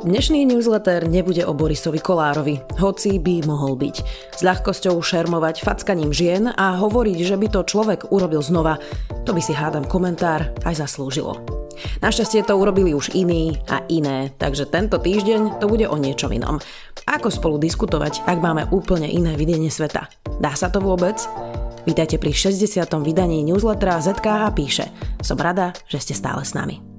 Dnešný newsletter nebude o Borisovi Kolárovi, hoci by mohol byť. S ľahkosťou šermovať fackaním žien a hovoriť, že by to človek urobil znova, to by si hádam komentár aj zaslúžilo. Našťastie to urobili už iní a iné, takže tento týždeň to bude o niečom inom. Ako spolu diskutovať, ak máme úplne iné videnie sveta? Dá sa to vôbec? Vítajte pri 60. vydaní newslettera ZKH píše. Som rada, že ste stále s nami.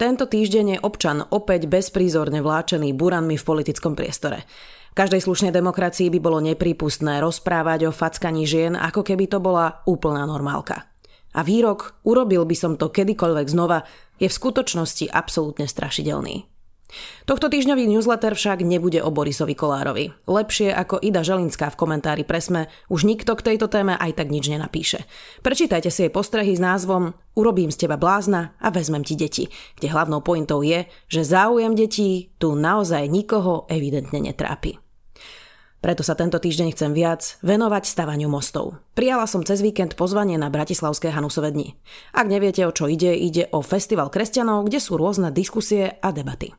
Tento týždeň je občan opäť bezprízorne vláčený buranmi v politickom priestore. V každej slušnej demokracii by bolo neprípustné rozprávať o fackaní žien, ako keby to bola úplná normálka. A výrok, urobil by som to kedykoľvek znova, je v skutočnosti absolútne strašidelný. Tohto týždňový newsletter však nebude o Borisovi Kolárovi. Lepšie ako Ida Želinská v komentári Presme už nikto k tejto téme aj tak nič nenapíše. Prečítajte si jej postrehy s názvom Urobím z teba blázna a vezmem ti deti, kde hlavnou pointou je, že záujem detí tu naozaj nikoho evidentne netrápi. Preto sa tento týždeň chcem viac venovať stavaniu mostov. Prijala som cez víkend pozvanie na Bratislavské Hanusové dni. Ak neviete, o čo ide, ide o festival kresťanov, kde sú rôzne diskusie a debaty.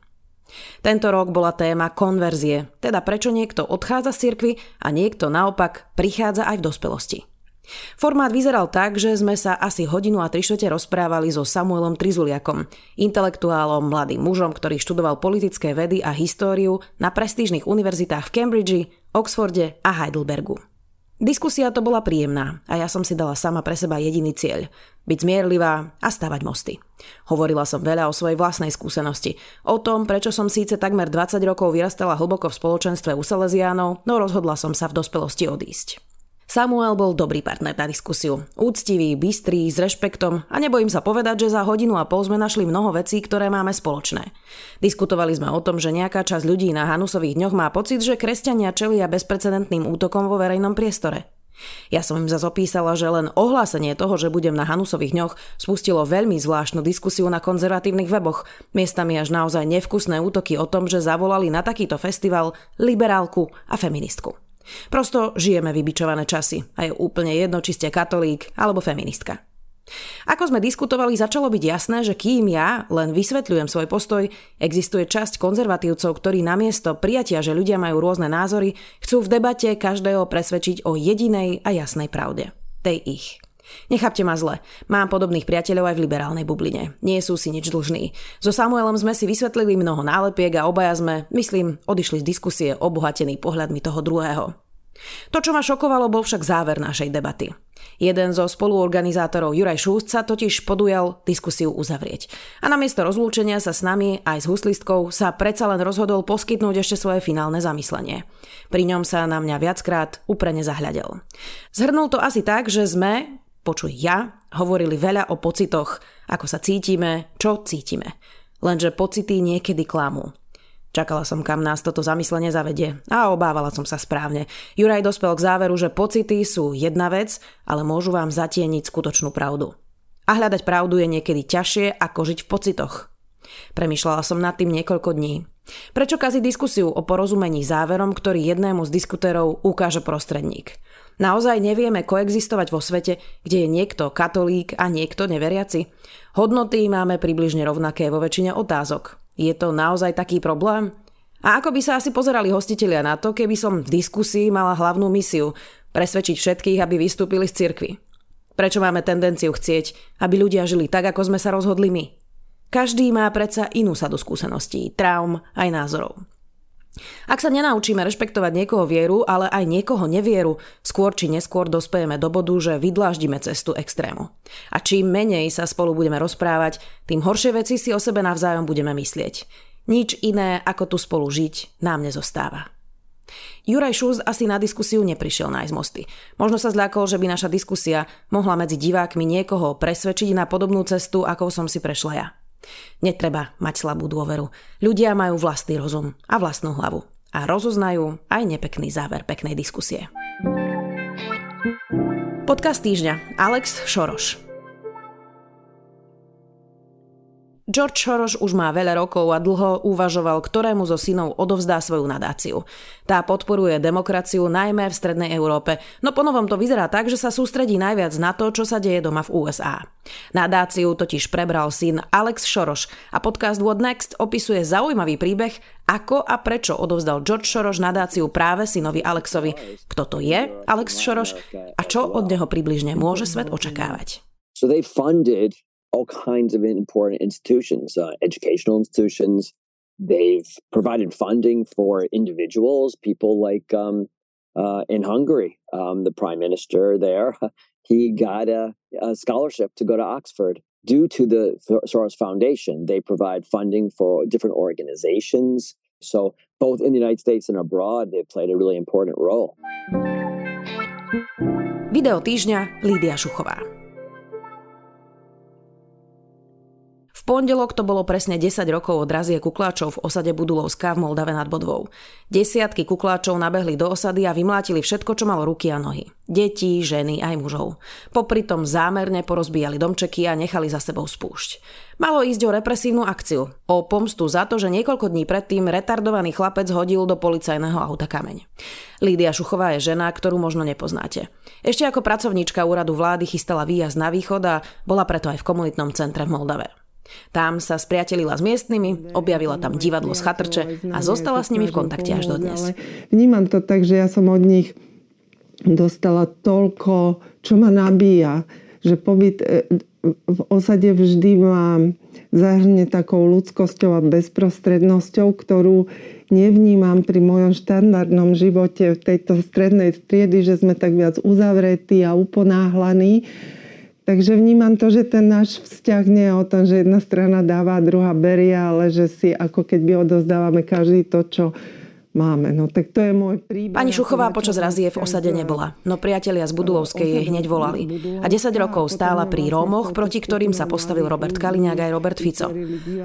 Tento rok bola téma konverzie, teda prečo niekto odchádza z cirkvy a niekto naopak prichádza aj v dospelosti. Formát vyzeral tak, že sme sa asi hodinu a tri rozprávali so Samuelom Trizuliakom, intelektuálom, mladým mužom, ktorý študoval politické vedy a históriu na prestížnych univerzitách v Cambridge, Oxforde a Heidelbergu. Diskusia to bola príjemná a ja som si dala sama pre seba jediný cieľ – byť zmierlivá a stavať mosty. Hovorila som veľa o svojej vlastnej skúsenosti, o tom, prečo som síce takmer 20 rokov vyrastala hlboko v spoločenstve u Salesiánov, no rozhodla som sa v dospelosti odísť. Samuel bol dobrý partner na diskusiu. Úctivý, bystrý, s rešpektom a nebojím sa povedať, že za hodinu a pol sme našli mnoho vecí, ktoré máme spoločné. Diskutovali sme o tom, že nejaká časť ľudí na Hanusových dňoch má pocit, že kresťania čelia bezprecedentným útokom vo verejnom priestore. Ja som im zase opísala, že len ohlásenie toho, že budem na Hanusových dňoch, spustilo veľmi zvláštnu diskusiu na konzervatívnych weboch, miestami až naozaj nevkusné útoky o tom, že zavolali na takýto festival liberálku a feministku. Prosto žijeme vybičované časy a je úplne jedno, či ste katolík alebo feministka. Ako sme diskutovali, začalo byť jasné, že kým ja len vysvetľujem svoj postoj, existuje časť konzervatívcov, ktorí namiesto prijatia, že ľudia majú rôzne názory, chcú v debate každého presvedčiť o jedinej a jasnej pravde. Tej ich. Nechápte ma zle, mám podobných priateľov aj v liberálnej bubline. Nie sú si nič dlžní. So Samuelom sme si vysvetlili mnoho nálepiek a obaja sme, myslím, odišli z diskusie obohatený pohľadmi toho druhého. To, čo ma šokovalo, bol však záver našej debaty. Jeden zo spoluorganizátorov Juraj Šúst sa totiž podujal diskusiu uzavrieť. A namiesto rozlúčenia sa s nami aj s huslistkou sa predsa len rozhodol poskytnúť ešte svoje finálne zamyslenie. Pri ňom sa na mňa viackrát úprene zahľadel. Zhrnul to asi tak, že sme, počuj ja, hovorili veľa o pocitoch, ako sa cítime, čo cítime. Lenže pocity niekedy klamú. Čakala som, kam nás toto zamyslenie zavedie a obávala som sa správne. Juraj dospel k záveru, že pocity sú jedna vec, ale môžu vám zatieniť skutočnú pravdu. A hľadať pravdu je niekedy ťažšie ako žiť v pocitoch. Premýšľala som nad tým niekoľko dní. Prečo kazi diskusiu o porozumení záverom, ktorý jednému z diskutérov ukáže prostredník? Naozaj nevieme koexistovať vo svete, kde je niekto katolík a niekto neveriaci? Hodnoty máme približne rovnaké vo väčšine otázok. Je to naozaj taký problém? A ako by sa asi pozerali hostitelia na to, keby som v diskusii mala hlavnú misiu presvedčiť všetkých, aby vystúpili z cirkvy? Prečo máme tendenciu chcieť, aby ľudia žili tak, ako sme sa rozhodli my? Každý má predsa inú sadu skúseností, traum aj názorov. Ak sa nenaučíme rešpektovať niekoho vieru, ale aj niekoho nevieru, skôr či neskôr dospejeme do bodu, že vydláždime cestu extrému. A čím menej sa spolu budeme rozprávať, tým horšie veci si o sebe navzájom budeme myslieť. Nič iné, ako tu spolu žiť, nám nezostáva. Juraj Šúz asi na diskusiu neprišiel nájsť mosty. Možno sa zľakol, že by naša diskusia mohla medzi divákmi niekoho presvedčiť na podobnú cestu, ako som si prešla ja. Netreba mať slabú dôveru. Ľudia majú vlastný rozum a vlastnú hlavu. A rozoznajú aj nepekný záver peknej diskusie. Podcast týždňa. Alex Šoroš. George Soros už má veľa rokov a dlho uvažoval, ktorému zo synov odovzdá svoju nadáciu. Tá podporuje demokraciu najmä v Strednej Európe, no ponovom to vyzerá tak, že sa sústredí najviac na to, čo sa deje doma v USA. Nadáciu totiž prebral syn Alex Soros a podcast What Next opisuje zaujímavý príbeh, ako a prečo odovzdal George Soros nadáciu práve synovi Alexovi. Kto to je Alex Soros a čo od neho približne môže svet očakávať. So they funded all kinds of important institutions, uh, educational institutions. They've provided funding for individuals, people like um, uh, in Hungary, um, the prime minister there, he got a, a, scholarship to go to Oxford due to the Soros Foundation. They provide funding for different organizations. So, both in the United States and abroad, they've played a really important role. Video týždňa Lídia Šuchová. Pondelok to bolo presne 10 rokov od razie kukláčov v osade Budulovská v Moldave nad Bodvou. Desiatky kukláčov nabehli do osady a vymlátili všetko, čo malo ruky a nohy. Deti, ženy aj mužov. Popri tom zámerne porozbíjali domčeky a nechali za sebou spúšť. Malo ísť o represívnu akciu, o pomstu za to, že niekoľko dní predtým retardovaný chlapec hodil do policajného auta kameň. Lídia Šuchová je žena, ktorú možno nepoznáte. Ešte ako pracovníčka úradu vlády chystala výjazd na východ a bola preto aj v komunitnom centre v Moldave. Tam sa spriatelila s miestnymi, objavila tam divadlo z chatrče a zostala s nimi v kontakte až dodnes. Vnímam to tak, že ja som od nich dostala toľko, čo ma nabíja, že pobyt e, v osade vždy ma zahrne takou ľudskosťou a bezprostrednosťou, ktorú nevnímam pri mojom štandardnom živote v tejto strednej striedy, že sme tak viac uzavretí a uponáhlaní Takže vnímam to, že ten náš vzťah nie je o tom, že jedna strana dáva, druhá berie, ale že si ako keby odozdávame každý to, čo máme. No tak to je môj príbeh. Pani Šuchová počas razie v osade nebola, no priatelia z Budulovskej jej hneď volali. A 10 rokov stála pri Rómoch, proti ktorým sa postavil Robert Kaliňák aj Robert Fico.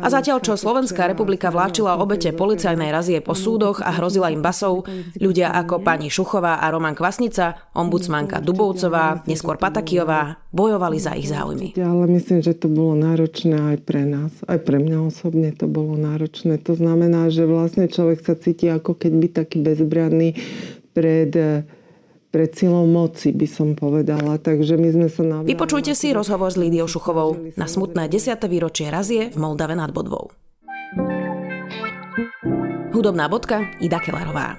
A zatiaľ, čo Slovenská republika vláčila obete policajnej razie po súdoch a hrozila im basov, ľudia ako pani Šuchová a Roman Kvasnica, ombudsmanka Dubovcová, neskôr Patakijová, bojovali za ich záujmy. Ale myslím, že to bolo náročné aj pre nás. Aj pre mňa osobne to bolo náročné. To znamená, že vlastne človek sa cíti ako keď byť taký bezbranný pred pred silou moci, by som povedala. Takže my sme sa navzájom... Vypočujte si rozhovor s Lídiou Šuchovou na smutné 10. výročie razie v Moldave nad Bodvou. Hudobná bodka Ida Kellerová.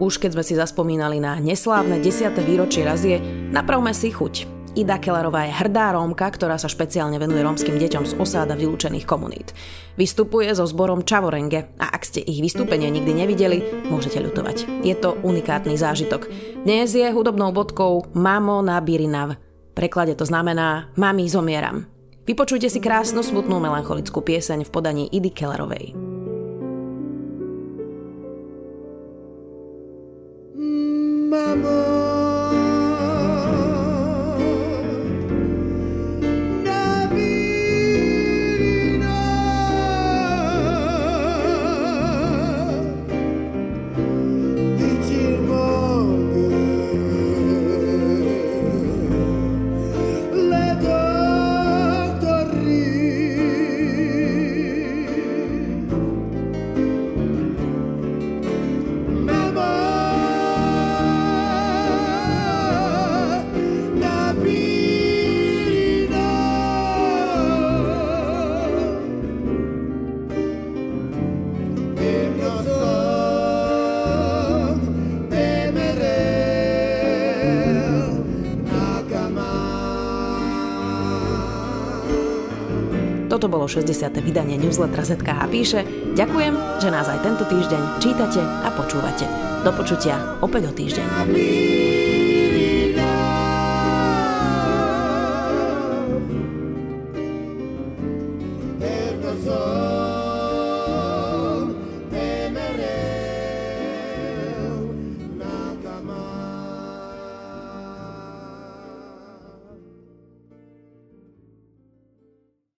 Už keď sme si zaspomínali na neslávne 10. výročie razie, napravme si chuť. Ida Kellerová je hrdá Rómka, ktorá sa špeciálne venuje rómskym deťom z osáda vylúčených komunít. Vystupuje so zborom Čavorenge a ak ste ich vystúpenie nikdy nevideli, môžete ľutovať. Je to unikátny zážitok. Dnes je hudobnou bodkou Mamo na Birinav. Preklade to znamená Mami zomieram. Vypočujte si krásnu smutnú melancholickú pieseň v podaní Idy Kellerovej. Toto bolo 60. vydanie newslettera ZKH píše. Ďakujem, že nás aj tento týždeň čítate a počúvate. Do počutia opäť o týždeň.